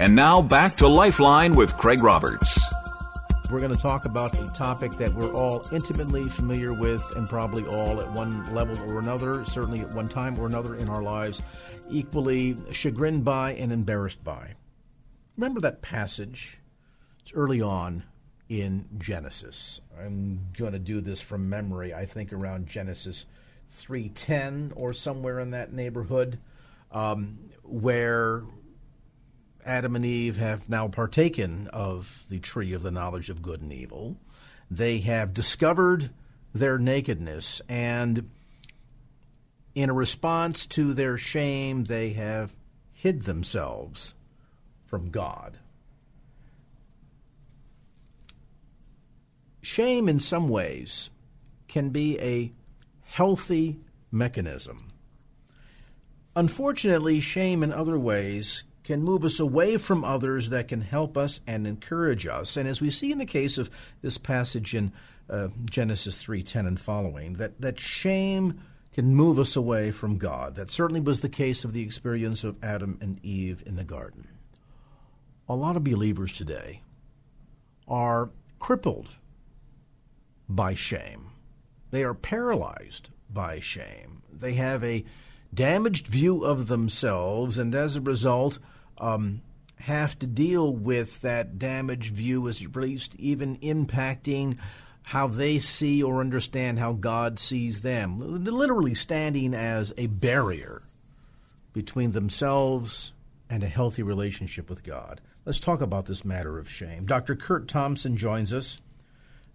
And now back to Lifeline with Craig Roberts. We're going to talk about a topic that we're all intimately familiar with and probably all at one level or another, certainly at one time or another in our lives, equally chagrined by and embarrassed by. Remember that passage? It's early on in Genesis. I'm going to do this from memory, I think around Genesis 3:10 or somewhere in that neighborhood, um, where Adam and Eve have now partaken of the tree of the knowledge of good and evil. They have discovered their nakedness, and in a response to their shame, they have hid themselves from God. Shame, in some ways, can be a healthy mechanism. Unfortunately, shame in other ways can move us away from others that can help us and encourage us. And as we see in the case of this passage in uh, Genesis 3:10 and following, that that shame can move us away from God. That certainly was the case of the experience of Adam and Eve in the garden. A lot of believers today are crippled by shame. They are paralyzed by shame. They have a damaged view of themselves, and as a result, um, have to deal with that damaged view as it to even impacting how they see or understand how God sees them, literally standing as a barrier between themselves and a healthy relationship with God. Let's talk about this matter of shame. Dr. Kurt Thompson joins us.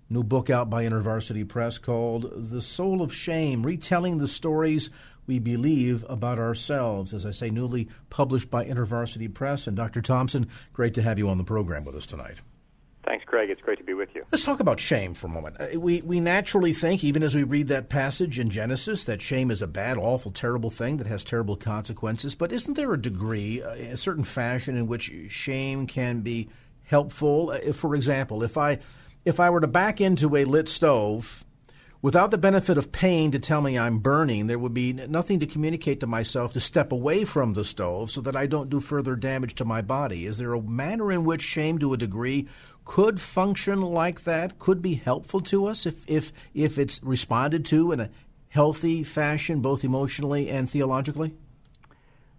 New book out by InterVarsity Press called The Soul of Shame Retelling the Stories We Believe About Ourselves. As I say, newly published by InterVarsity Press. And Dr. Thompson, great to have you on the program with us tonight. Thanks, Craig. It's great to be with you. Let's talk about shame for a moment. Uh, we, we naturally think, even as we read that passage in Genesis, that shame is a bad, awful, terrible thing that has terrible consequences. But isn't there a degree, uh, a certain fashion in which shame can be helpful? Uh, for example, if I if I were to back into a lit stove without the benefit of pain to tell me I'm burning, there would be nothing to communicate to myself to step away from the stove so that I don't do further damage to my body. Is there a manner in which shame, to a degree, could function like that? Could be helpful to us if if if it's responded to in a healthy fashion, both emotionally and theologically?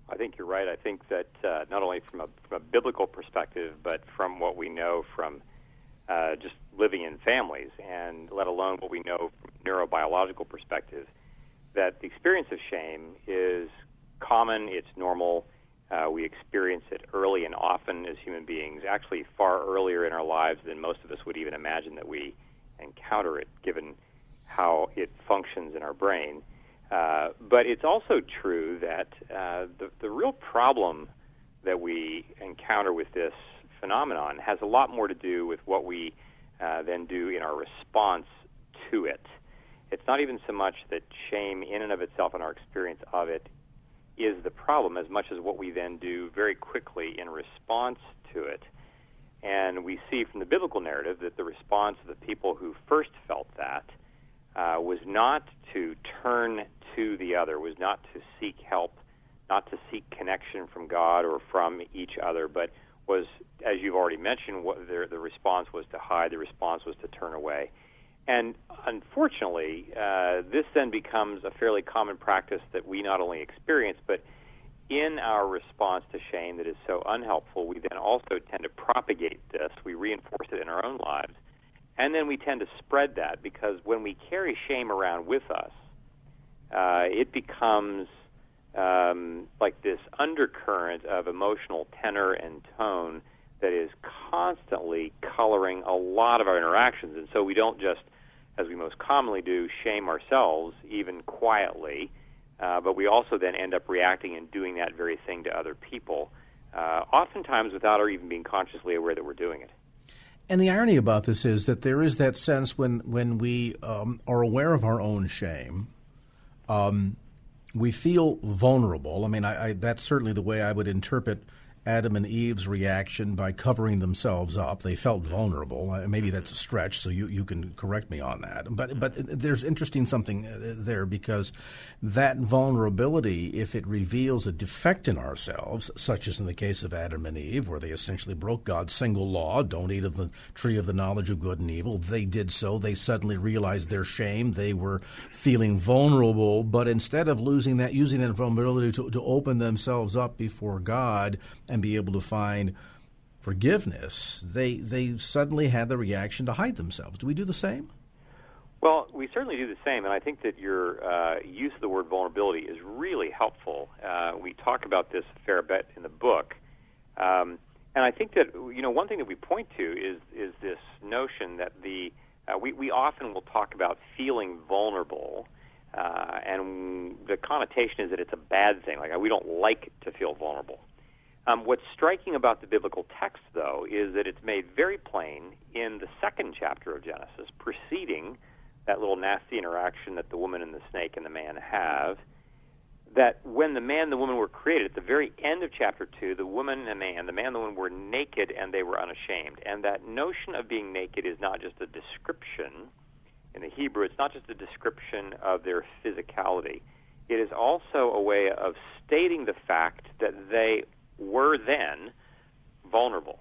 I think you're right. I think that uh, not only from a, from a biblical perspective, but from what we know from uh, just living in families, and let alone what we know from neurobiological perspective, that the experience of shame is common, it's normal. Uh, we experience it early and often as human beings, actually far earlier in our lives than most of us would even imagine that we encounter it, given how it functions in our brain. Uh, but it's also true that uh, the, the real problem that we encounter with this phenomenon has a lot more to do with what we uh, then do in our response to it. It's not even so much that shame in and of itself and our experience of it is the problem as much as what we then do very quickly in response to it. And we see from the biblical narrative that the response of the people who first felt that uh, was not to turn to the other, was not to seek help, not to seek connection from God or from each other, but was, as you've already mentioned, what the, the response was to hide, the response was to turn away. And unfortunately, uh, this then becomes a fairly common practice that we not only experience, but in our response to shame that is so unhelpful, we then also tend to propagate this. We reinforce it in our own lives. And then we tend to spread that because when we carry shame around with us, uh, it becomes um, like this undercurrent of emotional tenor and tone that is constantly coloring a lot of our interactions. And so we don't just, as we most commonly do, shame ourselves, even quietly. uh, but we also then end up reacting and doing that very thing to other people, uh, oftentimes without our even being consciously aware that we're doing it. And the irony about this is that there is that sense when when we um, are aware of our own shame, um, we feel vulnerable. I mean, I, I, that's certainly the way I would interpret Adam and Eve's reaction by covering themselves up. They felt vulnerable. Uh, maybe that's a stretch, so you, you can correct me on that. But but there's interesting something uh, there because that vulnerability, if it reveals a defect in ourselves, such as in the case of Adam and Eve, where they essentially broke God's single law, don't eat of the tree of the knowledge of good and evil, they did so. They suddenly realized their shame. They were feeling vulnerable, but instead of losing that, using that vulnerability to, to open themselves up before God and be able to find forgiveness, they they suddenly had the reaction to hide themselves. Do we do the same? Well, we certainly do the same, and I think that your uh, use of the word vulnerability is really helpful. Uh, we talk about this a fair bit in the book, um, and I think that you know one thing that we point to is is this notion that the uh, we we often will talk about feeling vulnerable, uh, and the connotation is that it's a bad thing. Like we don't like to feel vulnerable. Um, what's striking about the biblical text, though, is that it's made very plain in the second chapter of Genesis, preceding that little nasty interaction that the woman and the snake and the man have, that when the man and the woman were created, at the very end of chapter 2, the woman and the man, the man and the woman were naked and they were unashamed. And that notion of being naked is not just a description in the Hebrew, it's not just a description of their physicality. It is also a way of stating the fact that they were then vulnerable.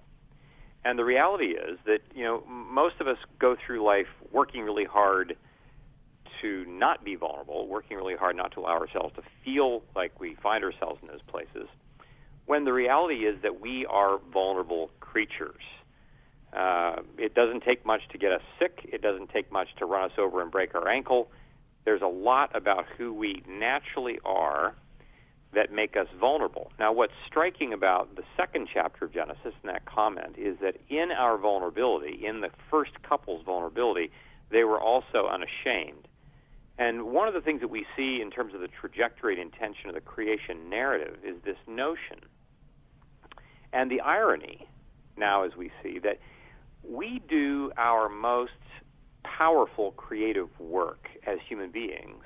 And the reality is that, you know, most of us go through life working really hard to not be vulnerable, working really hard not to allow ourselves to feel like we find ourselves in those places, when the reality is that we are vulnerable creatures. Uh, it doesn't take much to get us sick. It doesn't take much to run us over and break our ankle. There's a lot about who we naturally are that make us vulnerable. Now, what's striking about the second chapter of Genesis and that comment is that in our vulnerability, in the first couple's vulnerability, they were also unashamed. And one of the things that we see in terms of the trajectory and intention of the creation narrative is this notion. And the irony now, as we see, that we do our most powerful creative work as human beings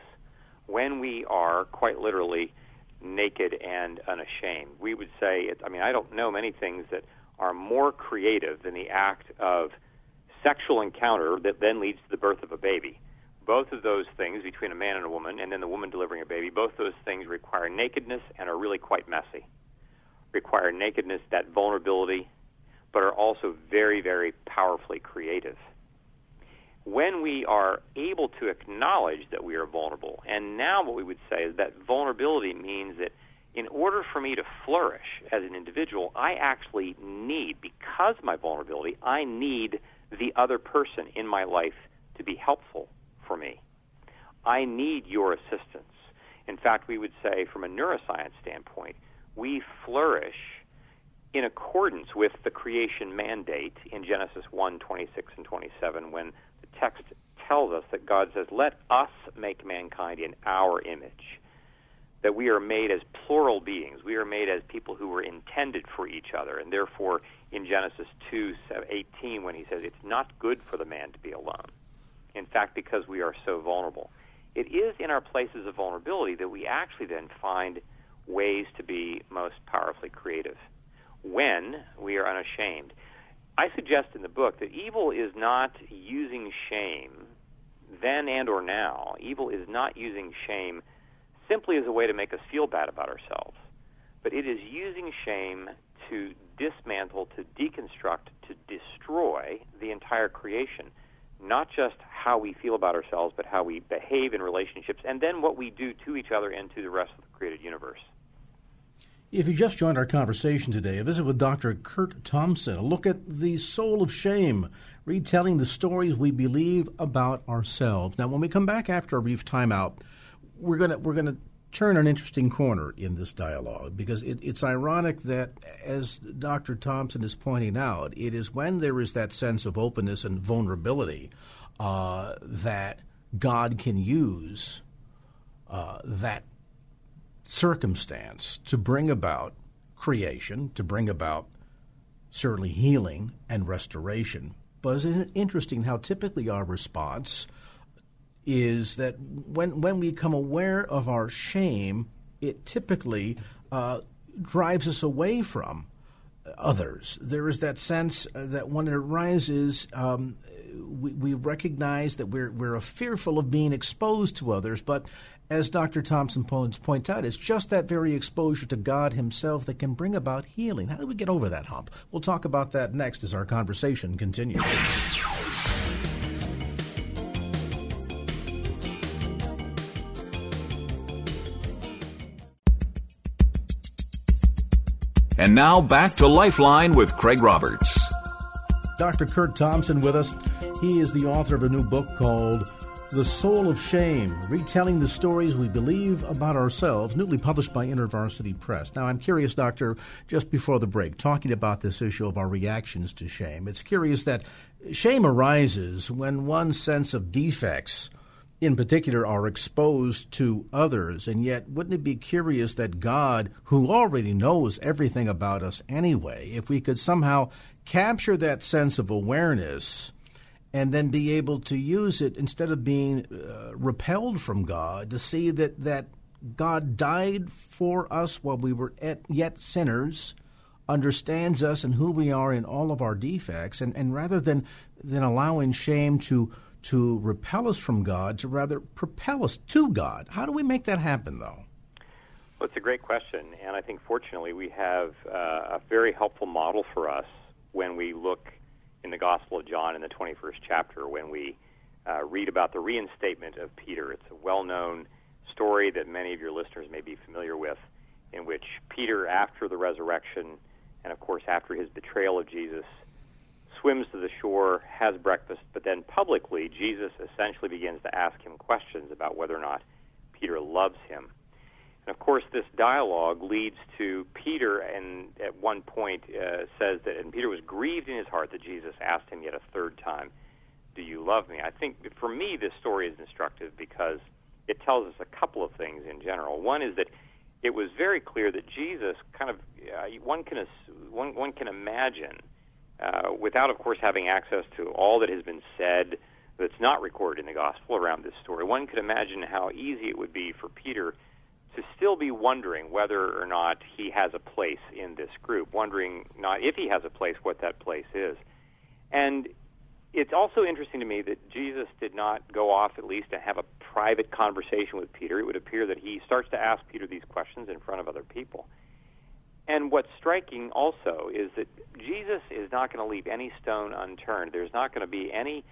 when we are quite literally naked and unashamed. We would say, it, I mean, I don't know many things that are more creative than the act of sexual encounter that then leads to the birth of a baby. Both of those things, between a man and a woman, and then the woman delivering a baby, both those things require nakedness and are really quite messy. Require nakedness, that vulnerability, but are also very, very powerfully creative when we are able to acknowledge that we are vulnerable, and now what we would say is that vulnerability means that in order for me to flourish as an individual, I actually need, because my vulnerability, I need the other person in my life to be helpful for me. I need your assistance. In fact, we would say, from a neuroscience standpoint, we flourish in accordance with the creation mandate in Genesis 1 26 and 27 when text tells us that God says, Let us make mankind in our image. That we are made as plural beings. We are made as people who were intended for each other. And therefore, in Genesis 2 18, when he says, It's not good for the man to be alone. In fact, because we are so vulnerable. It is in our places of vulnerability that we actually then find ways to be most powerfully creative when we are unashamed. I suggest in the book that evil is not using shame then and or now. Evil is not using shame simply as a way to make us feel bad about ourselves, but it is using shame to dismantle, to deconstruct, to destroy the entire creation. Not just how we feel about ourselves, but how we behave in relationships, and then what we do to each other and to the rest of the created universe. If you just joined our conversation today, a visit with Dr. Kurt Thompson, a look at the soul of shame, retelling the stories we believe about ourselves. Now, when we come back after a brief timeout, we're gonna we're gonna turn an interesting corner in this dialogue because it, it's ironic that, as Dr. Thompson is pointing out, it is when there is that sense of openness and vulnerability uh, that God can use uh, that circumstance to bring about creation, to bring about certainly healing and restoration. But isn't it interesting how typically our response is that when, when we become aware of our shame, it typically uh, drives us away from others. There is that sense that when it arises, um, we, we, recognize that we're, we're fearful of being exposed to others, but as Dr. Thompson points out, it's just that very exposure to God Himself that can bring about healing. How do we get over that hump? We'll talk about that next as our conversation continues. And now back to Lifeline with Craig Roberts. Dr. Kurt Thompson with us. He is the author of a new book called The Soul of Shame Retelling the Stories We Believe About Ourselves, newly published by InterVarsity Press. Now, I'm curious, Doctor, just before the break, talking about this issue of our reactions to shame. It's curious that shame arises when one's sense of defects in particular are exposed to others. And yet, wouldn't it be curious that God, who already knows everything about us anyway, if we could somehow capture that sense of awareness and then be able to use it instead of being uh, repelled from God to see that, that God died for us while we were at, yet sinners, understands us and who we are in all of our defects, and, and rather than, than allowing shame to to repel us from God to rather propel us to God. How do we make that happen, though? Well, it's a great question, and I think fortunately we have uh, a very helpful model for us when we look in the Gospel of John in the 21st chapter when we uh, read about the reinstatement of Peter. It's a well known story that many of your listeners may be familiar with, in which Peter, after the resurrection, and of course after his betrayal of Jesus, swims to the shore, has breakfast, but then publicly, Jesus essentially begins to ask him questions about whether or not Peter loves him. And of course, this dialogue leads to Peter, and at one point uh, says that, and Peter was grieved in his heart that Jesus asked him yet a third time, Do you love me? I think for me, this story is instructive because it tells us a couple of things in general. One is that it was very clear that Jesus kind of, uh, one, can, one, one can imagine uh, without, of course, having access to all that has been said that's not recorded in the gospel around this story, one could imagine how easy it would be for Peter to still be wondering whether or not he has a place in this group, wondering not if he has a place, what that place is. And it's also interesting to me that Jesus did not go off at least to have a private conversation with Peter. It would appear that he starts to ask Peter these questions in front of other people. And what's striking also is that Jesus is not going to leave any stone unturned. There's not going to be any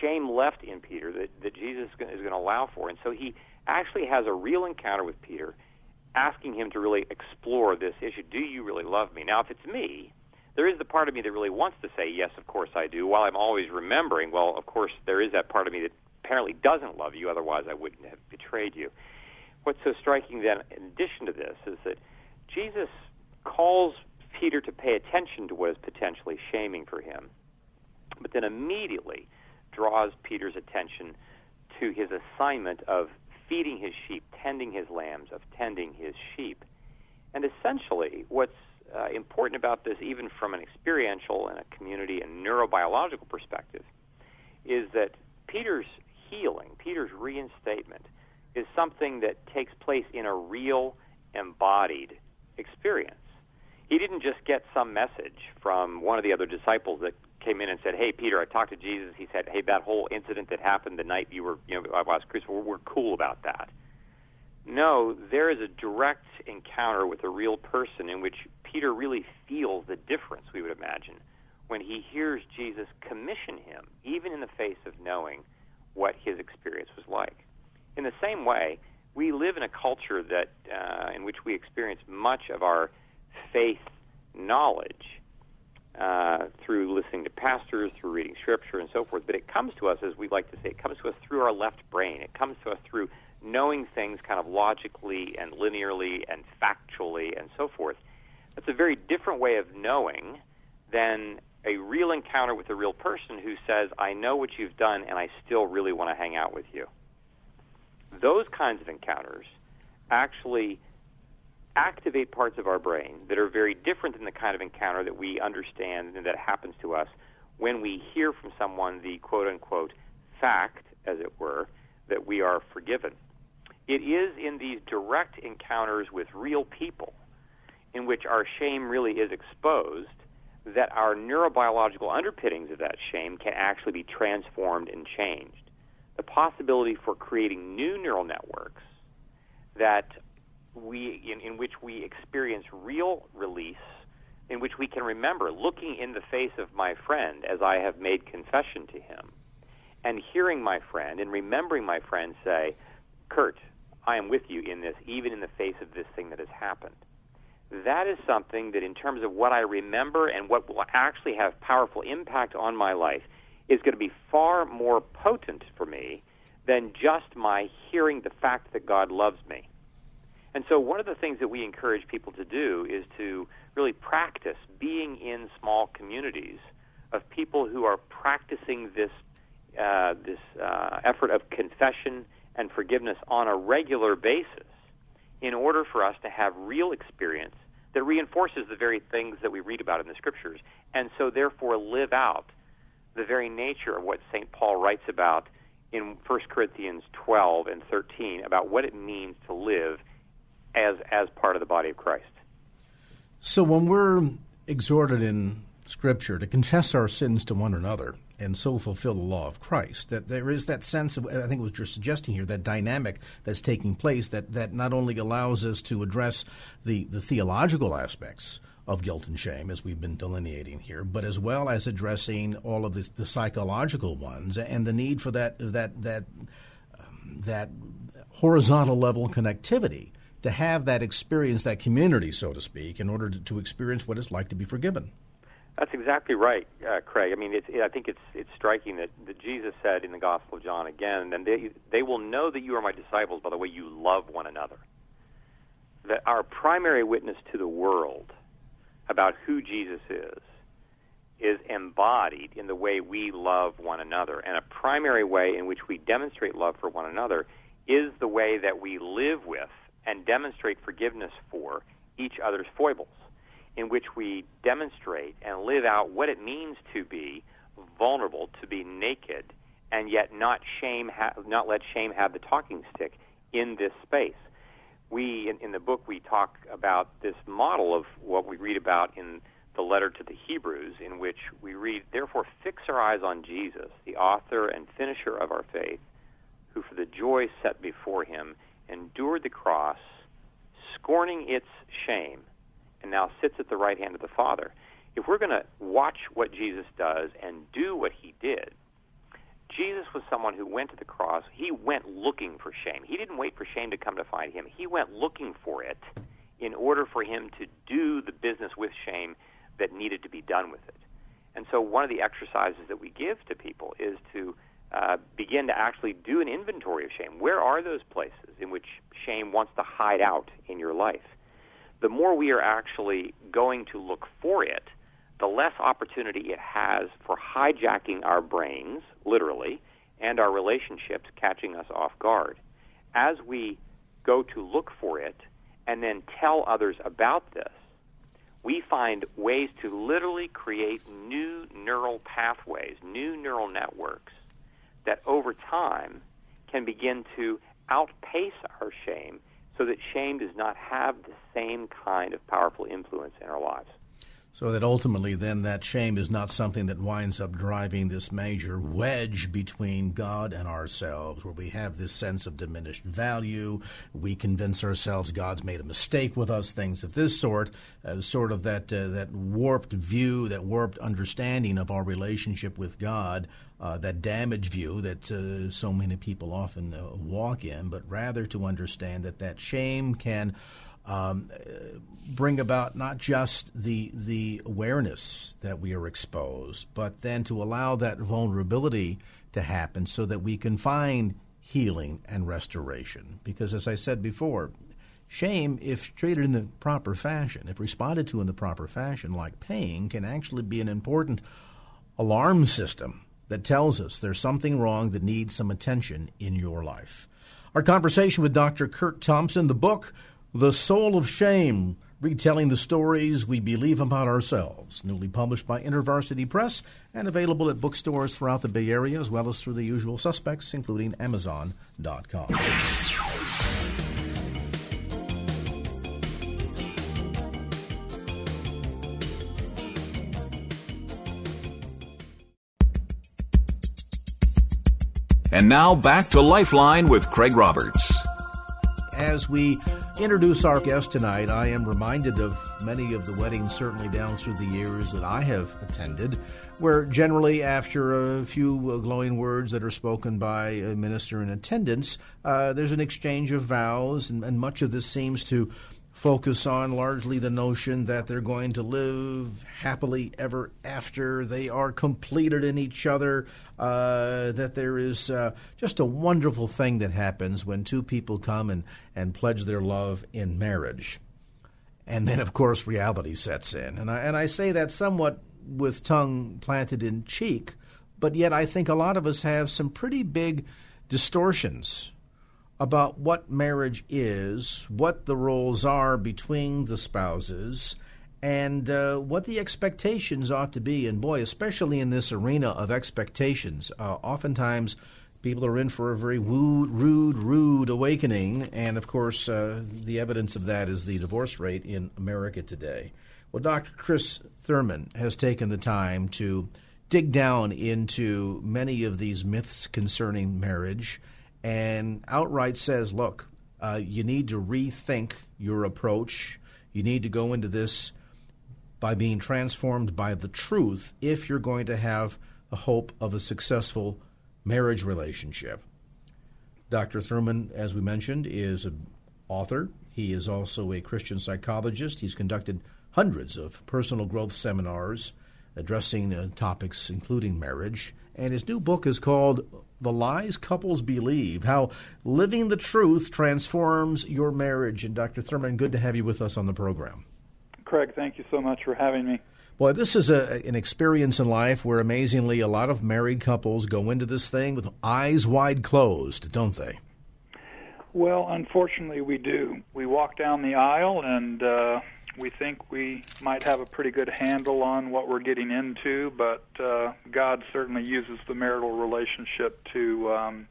shame left in Peter that, that Jesus is going to allow for. And so he actually has a real encounter with Peter, asking him to really explore this issue. Do you really love me? Now, if it's me, there is the part of me that really wants to say, yes, of course I do, while I'm always remembering, well, of course, there is that part of me that apparently doesn't love you, otherwise I wouldn't have betrayed you. What's so striking then, in addition to this, is that Jesus calls Peter to pay attention to what is potentially shaming for him, but then immediately draws Peter's attention to his assignment of feeding his sheep, tending his lambs, of tending his sheep. And essentially, what's uh, important about this, even from an experiential and a community and neurobiological perspective, is that Peter's healing, Peter's reinstatement, is something that takes place in a real, embodied experience he didn't just get some message from one of the other disciples that came in and said, "Hey, Peter, I talked to Jesus. He said, hey, that whole incident that happened the night you were, you know, I was crucified. We're, cool about that." No, there is a direct encounter with a real person in which Peter really feels the difference. We would imagine when he hears Jesus commission him, even in the face of knowing what his experience was like. In the same way, we live in a culture that uh, in which we experience much of our faith knowledge uh, through listening to pastors, through reading scripture, and so forth. But it comes to us, as we like to say, it comes to us through our left brain. It comes to us through knowing things kind of logically and linearly and factually and so forth. That's a very different way of knowing than a real encounter with a real person who says, I know what you've done and I still really want to hang out with you. Those kinds of encounters actually activate parts of our brain that are very different than the kind of encounter that we understand and that happens to us when we hear from someone the quote unquote fact, as it were, that we are forgiven. It is in these direct encounters with real people in which our shame really is exposed that our neurobiological underpinnings of that shame can actually be transformed and changed. The possibility for creating new neural networks that we in, in which we experience real release in which we can remember looking in the face of my friend as I have made confession to him and hearing my friend and remembering my friend say, Kurt, I am with you in this, even in the face of this thing that has happened. That is something that, in terms of what I remember and what will actually have powerful impact on my life, is going to be far more potent for me than just my hearing the fact that God loves me. And so, one of the things that we encourage people to do is to really practice being in small communities of people who are practicing this uh, this uh, effort of confession and forgiveness on a regular basis in order for us to have real experience that reinforces the very things that we read about in the scriptures and so therefore live out the very nature of what St. Paul writes about in 1 Corinthians 12 and 13 about what it means to live as as part of the body of Christ. So when we're exhorted in Scripture to confess our sins to one another and so fulfill the law of Christ, that there is that sense of, I think what you're suggesting here, that dynamic that's taking place that, that not only allows us to address the, the theological aspects of guilt and shame, as we've been delineating here, but as well as addressing all of this, the psychological ones and the need for that, that, that, um, that horizontal level connectivity to have that experience, that community, so to speak, in order to, to experience what it's like to be forgiven. That's exactly right, uh, Craig. I mean, it's, I think it's it's striking that, that Jesus said in the Gospel of John again, and they they will know that you are my disciples by the way you love one another. That our primary witness to the world about who Jesus is is embodied in the way we love one another, and a primary way in which we demonstrate love for one another is the way that we live with and demonstrate forgiveness for each other's foibles, in which we demonstrate and live out what it means to be vulnerable, to be naked, and yet not shame, ha- not let shame have the talking stick in this space. We, in, in the book, we talk about this model of what we read about in the letter to the Hebrews, in which we read, Therefore, fix our eyes on Jesus, the author and finisher of our faith, who for the joy set before him endured the cross, scorning its shame, and now sits at the right hand of the Father. If we're going to watch what Jesus does and do what he did, Jesus was someone who went to the cross. He went looking for shame. He didn't wait for shame to come to find him. He went looking for it in order for him to do the business with shame that needed to be done with it. And so one of the exercises that we give to people is to uh, begin to actually do an inventory of shame. Where are those places in which shame wants to hide out in your life? The more we are actually going to look for it, the less opportunity it has for hijacking our brains, literally, and our relationships catching us off guard. As we go to look for it and then tell others about this, we find ways to literally create new neural pathways, new neural networks that over time can begin to outpace our shame so that shame does not have the same kind of powerful influence in our lives. So that ultimately, then, that shame is not something that winds up driving this major wedge between God and ourselves, where we have this sense of diminished value. We convince ourselves God's made a mistake with us, things of this sort, uh, sort of that, uh, that warped view, that warped understanding of our relationship with God. Uh, that damaged view that uh, so many people often uh, walk in, but rather to understand that that shame can um, bring about not just the the awareness that we are exposed, but then to allow that vulnerability to happen so that we can find healing and restoration. Because as I said before, shame, if treated in the proper fashion, if responded to in the proper fashion, like pain, can actually be an important alarm system that tells us there's something wrong that needs some attention in your life. Our conversation with Dr. Kurt Thompson, the book, The Soul of Shame retelling the stories we believe about ourselves. Newly published by InterVarsity Press and available at bookstores throughout the Bay Area as well as through the usual suspects, including Amazon.com. And now back to Lifeline with Craig Roberts. As we introduce our guest tonight, I am reminded of many of the weddings, certainly down through the years that I have attended, where generally after a few glowing words that are spoken by a minister in attendance, uh, there's an exchange of vows, and, and much of this seems to focus on largely the notion that they're going to live happily ever after. They are completed in each other. Uh, that there is uh, just a wonderful thing that happens when two people come and, and pledge their love in marriage. And then, of course, reality sets in. And I, and I say that somewhat with tongue planted in cheek, but yet I think a lot of us have some pretty big distortions about what marriage is, what the roles are between the spouses, and uh, what the expectations ought to be. And boy, especially in this arena of expectations, uh, oftentimes people are in for a very rude, rude, rude awakening. And of course, uh, the evidence of that is the divorce rate in America today. Well, Dr. Chris Thurman has taken the time to dig down into many of these myths concerning marriage and outright says, look, uh, you need to rethink your approach. You need to go into this by being transformed by the truth if you're going to have the hope of a successful marriage relationship. Dr. Thurman, as we mentioned, is an author. He is also a Christian psychologist. He's conducted hundreds of personal growth seminars addressing uh, topics including marriage. And his new book is called The Lies Couples Believe How Living the Truth Transforms Your Marriage. And Dr. Thurman, good to have you with us on the program. Craig, thank you so much for having me. Boy, this is a, an experience in life where amazingly a lot of married couples go into this thing with eyes wide closed, don't they? Well, unfortunately, we do. We walk down the aisle and uh, we think we might have a pretty good handle on what we're getting into, but uh, God certainly uses the marital relationship to um,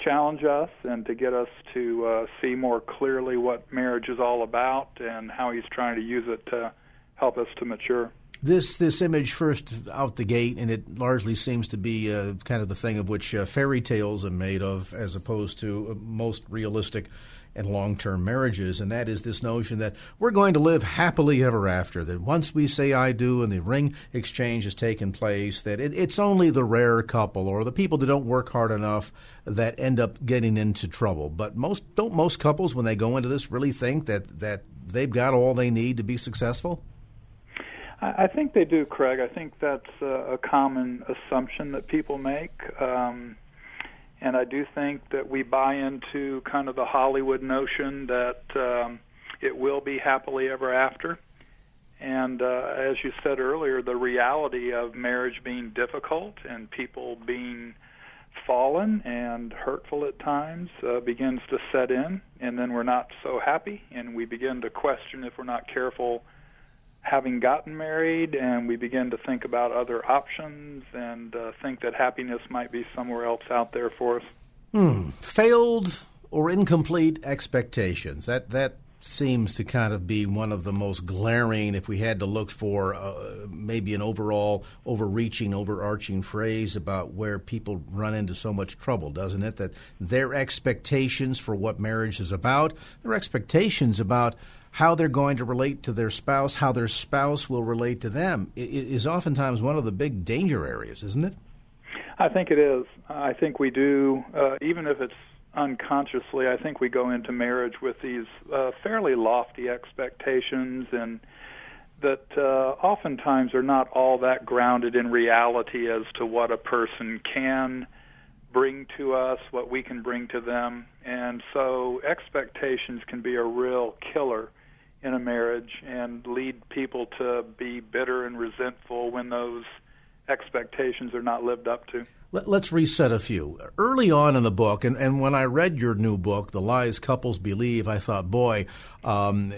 challenge us and to get us to uh, see more clearly what marriage is all about and how He's trying to use it to help us to mature. This this image first out the gate, and it largely seems to be uh, kind of the thing of which uh, fairy tales are made of, as opposed to uh, most realistic and long term marriages, and that is this notion that we're going to live happily ever after. That once we say I do and the ring exchange has taken place, that it, it's only the rare couple or the people that don't work hard enough that end up getting into trouble. But most don't most couples, when they go into this, really think that, that they've got all they need to be successful? I think they do, Craig. I think that's a common assumption that people make. Um, and I do think that we buy into kind of the Hollywood notion that um, it will be happily ever after. And uh, as you said earlier, the reality of marriage being difficult and people being fallen and hurtful at times uh, begins to set in, and then we're not so happy, and we begin to question if we're not careful having gotten married, and we begin to think about other options and uh, think that happiness might be somewhere else out there for us. Hmm. Failed or incomplete expectations. That that seems to kind of be one of the most glaring. If we had to look for uh, maybe an overall, overreaching, overarching phrase about where people run into so much trouble, doesn't it? That their expectations for what marriage is about, their expectations about how they're going to relate to their spouse, how their spouse will relate to them, is oftentimes one of the big danger areas, isn't it? I think it is. I think we do, uh, even if it's unconsciously, I think we go into marriage with these uh, fairly lofty expectations and that uh, oftentimes are not all that grounded in reality as to what a person can bring to us, what we can bring to them. And so expectations can be a real killer in a marriage and lead people to be bitter and resentful when those expectations are not lived up to. Let, us reset a few. Early on in the book, and, and when I read your new book, The Lies Couples Believe, I thought, boy, um,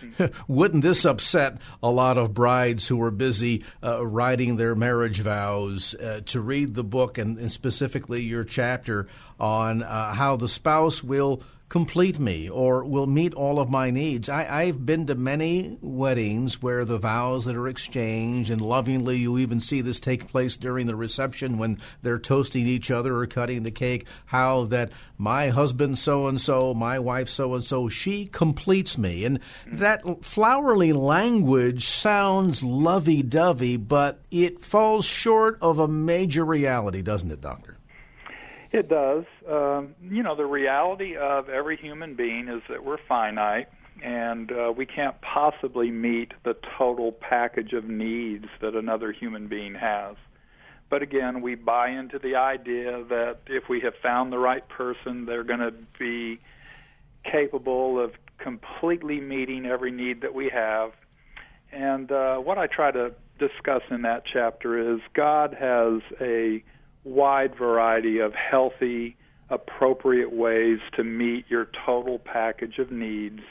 wouldn't this upset a lot of brides who were busy uh, writing their marriage vows uh, to read the book and, and specifically your chapter on uh, how the spouse will complete me or will meet all of my needs. I, have been to many weddings where the vows that are exchanged, and lovingly you even see this take place during the reception when they're toasting each other or cutting the cake, how that my husband so and so, my wife so and so, she completes me. And that flowery language sounds lovey dovey, but it falls short of a major reality, doesn't it, Doctor? It does. Um, you know, the reality of every human being is that we're finite and uh, we can't possibly meet the total package of needs that another human being has. But again, we buy into the idea that if we have found the right person, they're going to be capable of completely meeting every need that we have. And uh, what I try to discuss in that chapter is God has a wide variety of healthy, appropriate ways to meet your total package of needs,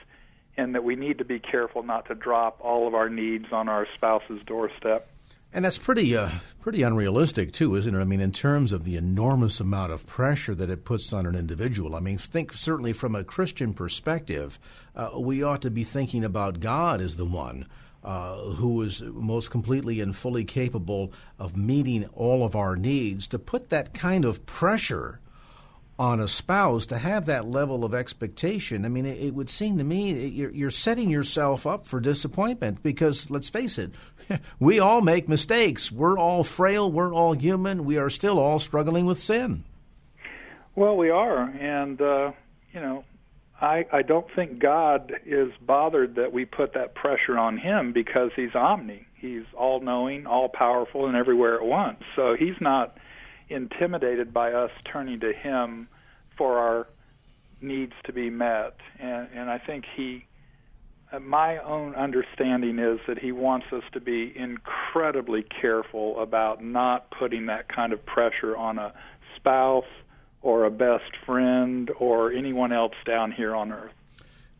and that we need to be careful not to drop all of our needs on our spouse's doorstep. And that's pretty, uh, pretty unrealistic too, isn't it? I mean, in terms of the enormous amount of pressure that it puts on an individual. I mean, think certainly from a Christian perspective, uh, we ought to be thinking about God as the one uh, who is most completely and fully capable of meeting all of our needs, to put that kind of pressure on a spouse to have that level of expectation, I mean, it, it would seem to me you're, you're, setting yourself up for disappointment because let's face it, we all make mistakes. We're all frail. We're all human. We are still all struggling with sin. Well, we are, and uh, you know, I, I don't think God is bothered that we put that pressure on him because he's omni. He's all knowing, all powerful, and everywhere at once. So he's not intimidated by us turning to him for our needs to be met. And, and I think he, my own understanding is that he wants us to be incredibly careful about not putting that kind of pressure on a spouse or a best friend or anyone else down here on earth.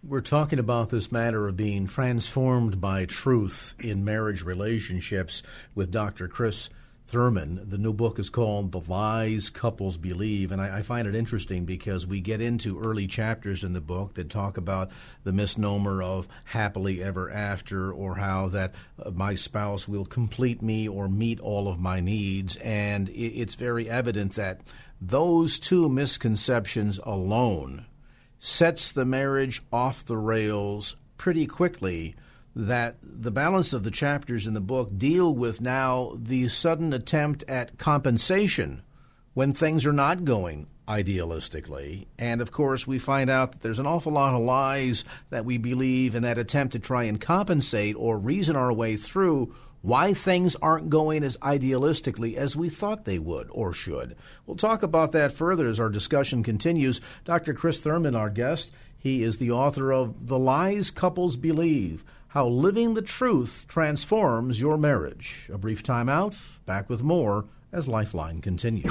We're talking about this matter of being transformed by truth in marriage relationships with Dr. Chris Thurman. The new book is called The Lies Couples Believe, and I, I, find it interesting because we get into early chapters in the book that talk about the misnomer of happily ever after or how that uh, my spouse will complete me or meet all of my needs. And it, it's very evident that those two misconceptions alone sets the marriage off the rails pretty quickly that the balance of the chapters in the book deal with now the sudden attempt at compensation when things are not going idealistically. And of course, we find out that there's an awful lot of lies that we believe in that attempt to try and compensate or reason our way through why things aren't going as idealistically as we thought they would or should. We'll talk about that further as our discussion continues. Dr. Chris Thurman, our guest, he is the author of The Lies Couples Believe How Living the Truth Transforms Your Marriage. A brief time out, back with more as Lifeline continues.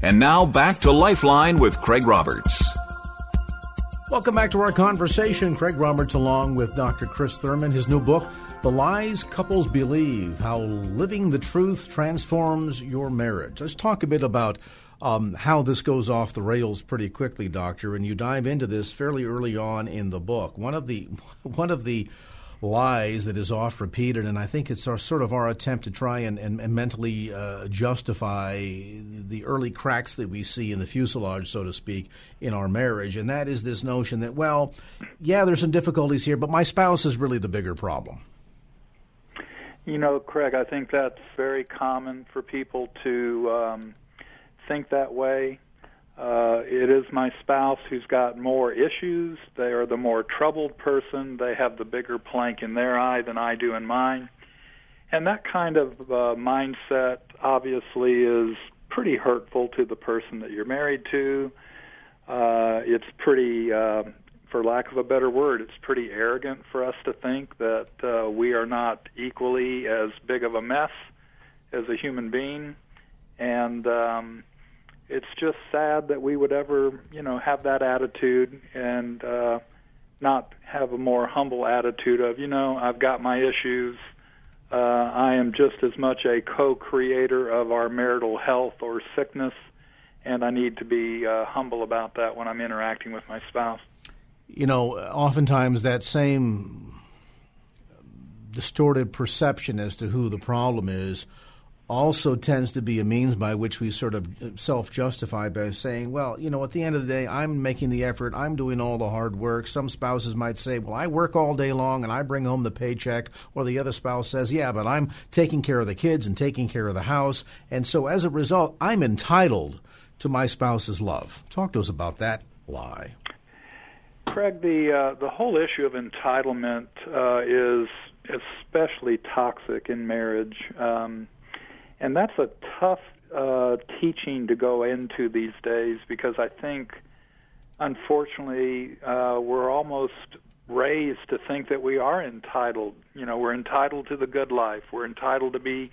And now back to Lifeline with Craig Roberts. Welcome back to our conversation. Craig Roberts, along with Dr. Chris Thurman, his new book, The Lies Couples Believe How Living the Truth Transforms Your Marriage. Let's talk a bit about um, how this goes off the rails pretty quickly, Doctor. And you dive into this fairly early on in the book. One of the, one of the lies that is oft repeated, and I think it's our, sort of our attempt to try and, and, and mentally uh, justify the early cracks that we see in the fuselage, so to speak, in our marriage, and that is this notion that, well, yeah, there's some difficulties here, but my spouse is really the bigger problem. You know, Craig, I think that's very common for people to um, think that way. Uh, it is my spouse who's got more issues. They are the more troubled person. They have the bigger plank in their eye than I do in mine. And that kind of uh, mindset obviously is pretty hurtful to the person that you're married to. Uh, it's pretty, uh, for lack of a better word, it's pretty arrogant for us to think that uh, we are not equally as big of a mess as a human being, and um, it's just sad that we would ever, you know, have that attitude and uh, not have a more humble attitude of, you know, I've got my issues. Uh, I am just as much a co-creator of our marital health or sickness, and I need to be uh, humble about that when I'm interacting with my spouse. You know, oftentimes that same distorted perception as to who the problem is also tends to be a means by which we sort of self justify by saying, well, you know, at the end of the day, I'm making the effort, I'm doing all the hard work. Some spouses might say, well, I work all day long and I bring home the paycheck. Or the other spouse says, yeah, but I'm taking care of the kids and taking care of the house. And so as a result, I'm entitled to my spouse's love. Talk to us about that lie. Craig, the uh, the whole issue of entitlement uh, is especially toxic in marriage. Um, and that's a tough uh, teaching to go into these days because I think, unfortunately, uh, we're almost raised to think that we are entitled. You know, we're entitled to the good life. We're entitled to be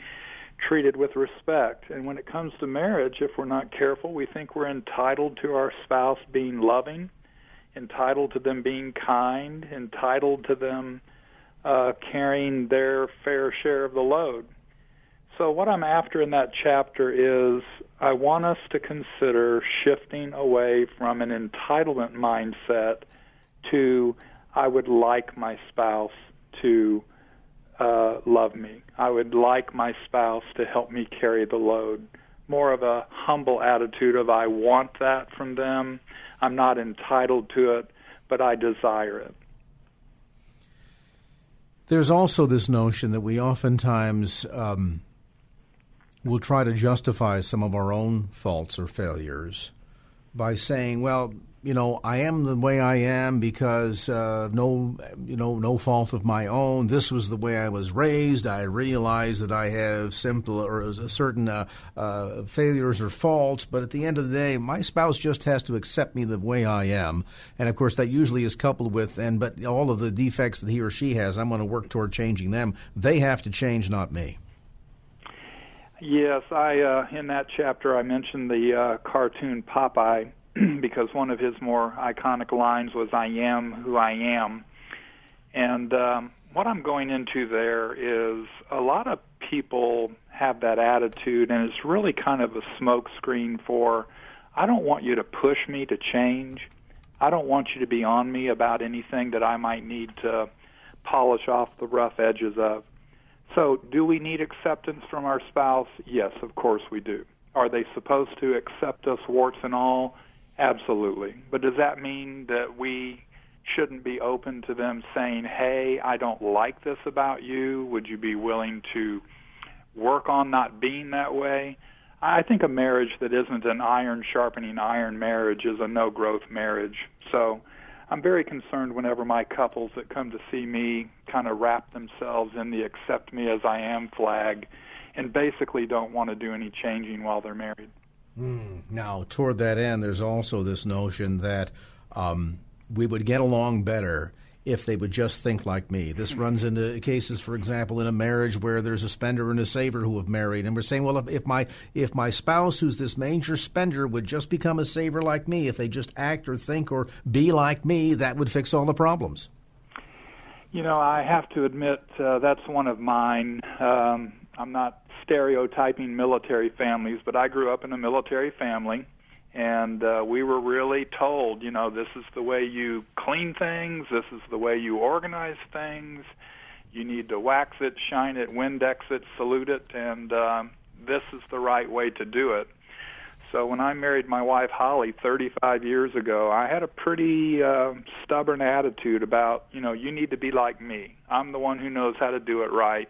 treated with respect. And when it comes to marriage, if we're not careful, we think we're entitled to our spouse being loving, entitled to them being kind, entitled to them uh, carrying their fair share of the load. So, what I'm after in that chapter is I want us to consider shifting away from an entitlement mindset to I would like my spouse to uh, love me. I would like my spouse to help me carry the load. More of a humble attitude of I want that from them. I'm not entitled to it, but I desire it. There's also this notion that we oftentimes um, we'll try to justify some of our own faults or failures by saying, well, you know, I am the way I am because uh, no, you know, no fault of my own. This was the way I was raised. I realize that I have simple or certain uh, uh, failures or faults, but at the end of the day, my spouse just has to accept me the way I am. And of course, that usually is coupled with, and but all of the defects that he or she has, I'm going to work toward changing them. They have to change, not me. Yes, I uh, in that chapter I mentioned the uh, cartoon Popeye because one of his more iconic lines was "I am who I am," and um, what I'm going into there is a lot of people have that attitude, and it's really kind of a smokescreen for I don't want you to push me to change. I don't want you to be on me about anything that I might need to polish off the rough edges of. So, do we need acceptance from our spouse? Yes, of course we do. Are they supposed to accept us warts and all? Absolutely. But does that mean that we shouldn't be open to them saying, hey, I don't like this about you? Would you be willing to work on not being that way? I think a marriage that isn't an iron sharpening iron marriage is a no growth marriage. So, I'm very concerned whenever my couples that come to see me kind of wrap themselves in the accept me as I am flag and basically don't want to do any changing while they're married. Mm. Now, toward that end, there's also this notion that um, we would get along better if they would just think like me. This runs into cases, for example, in a marriage where there's a spender and a saver who have married, and we're saying, well, if my if my spouse, who's this major spender, would just become a saver like me, if they just act or think or be like me, that would fix all the problems. You know, I have to admit uh, that's one of mine. Um, I'm not stereotyping military families, but I grew up in a military family and uh, we were really told, you know, this is the way you clean things, this is the way you organize things. You need to wax it, shine it, Windex it, salute it, and um, this is the right way to do it. So when I married my wife Holly 35 years ago, I had a pretty uh, stubborn attitude about, you know, you need to be like me. I'm the one who knows how to do it right.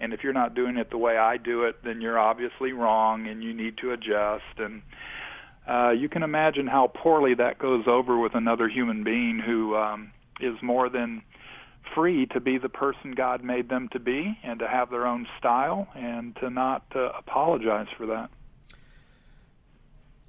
And if you're not doing it the way I do it, then you're obviously wrong and you need to adjust. And uh, you can imagine how poorly that goes over with another human being who um, is more than free to be the person God made them to be and to have their own style and to not uh, apologize for that.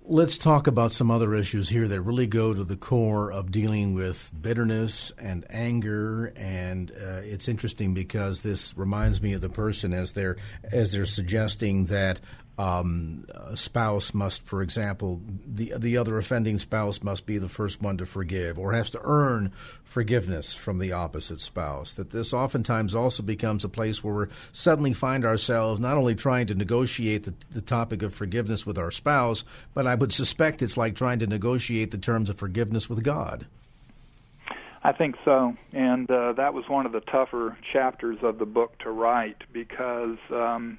Let's talk about some other issues here that really go to the core of dealing with bitterness and anger. And uh, it's interesting because this reminds me of the person as they're as they're suggesting that um, a spouse must, for example, the the other offending spouse must be the first one to forgive, or has to earn forgiveness from the opposite spouse. That this oftentimes also becomes a place where we suddenly find ourselves not only trying to negotiate the, the topic of forgiveness with our spouse, but I would suspect it's like trying to negotiate the terms of forgiveness with God. I think so, and uh, that was one of the tougher chapters of the book to write because. Um,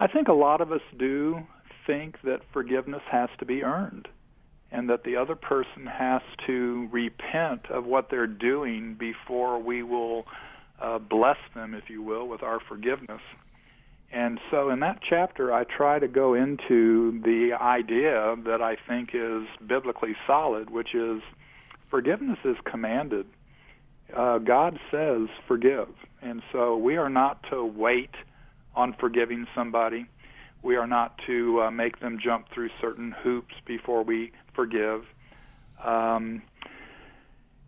I think a lot of us do think that forgiveness has to be earned and that the other person has to repent of what they're doing before we will uh, bless them, if you will, with our forgiveness. And so in that chapter, I try to go into the idea that I think is biblically solid, which is forgiveness is commanded. Uh, God says forgive. And so we are not to wait on forgiving somebody. We are not to uh, make them jump through certain hoops before we forgive. Um,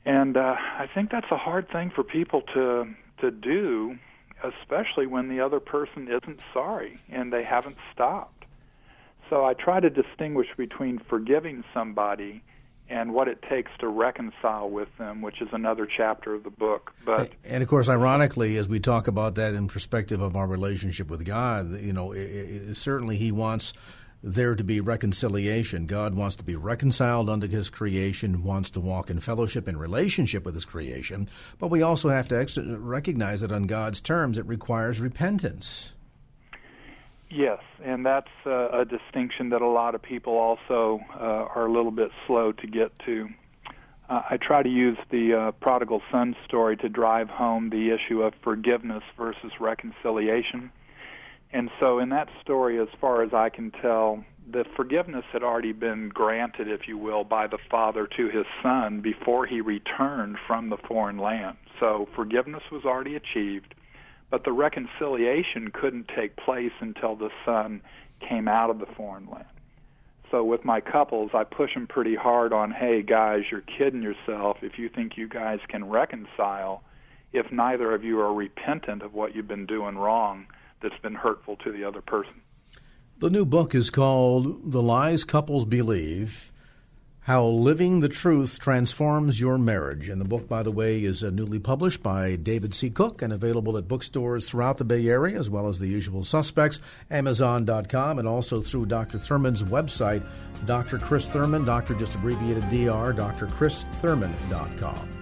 and uh, I think that's a hard thing for people to to do, especially when the other person isn't sorry and they haven't stopped. So I try to distinguish between forgiving somebody and what it takes to reconcile with them, which is another chapter of the book. But and of course, ironically, as we talk about that in perspective of our relationship with God, you know, it, it, certainly He wants there to be reconciliation. God wants to be reconciled unto His creation, wants to walk in fellowship and relationship with His creation. But we also have to recognize that on God's terms, it requires repentance. Yes, and that's uh, a distinction that a lot of people also uh, are a little bit slow to get to. Uh, I try to use the uh, prodigal son story to drive home the issue of forgiveness versus reconciliation. And so, in that story, as far as I can tell, the forgiveness had already been granted, if you will, by the father to his son before he returned from the foreign land. So, forgiveness was already achieved but the reconciliation couldn't take place until the son came out of the foreign land. So with my couples, I push them pretty hard on, hey guys, you're kidding yourself if you think you guys can reconcile if neither of you are repentant of what you've been doing wrong that's been hurtful to the other person. The new book is called The Lies Couples Believe how Living the Truth Transforms Your Marriage. And the book, by the way, is uh, newly published by David C. Cook and available at bookstores throughout the Bay Area, as well as the usual suspects, Amazon.com, and also through Dr. Thurman's website, Dr. Chris Thurman, Dr. just abbreviated DR, drchristhurman.com.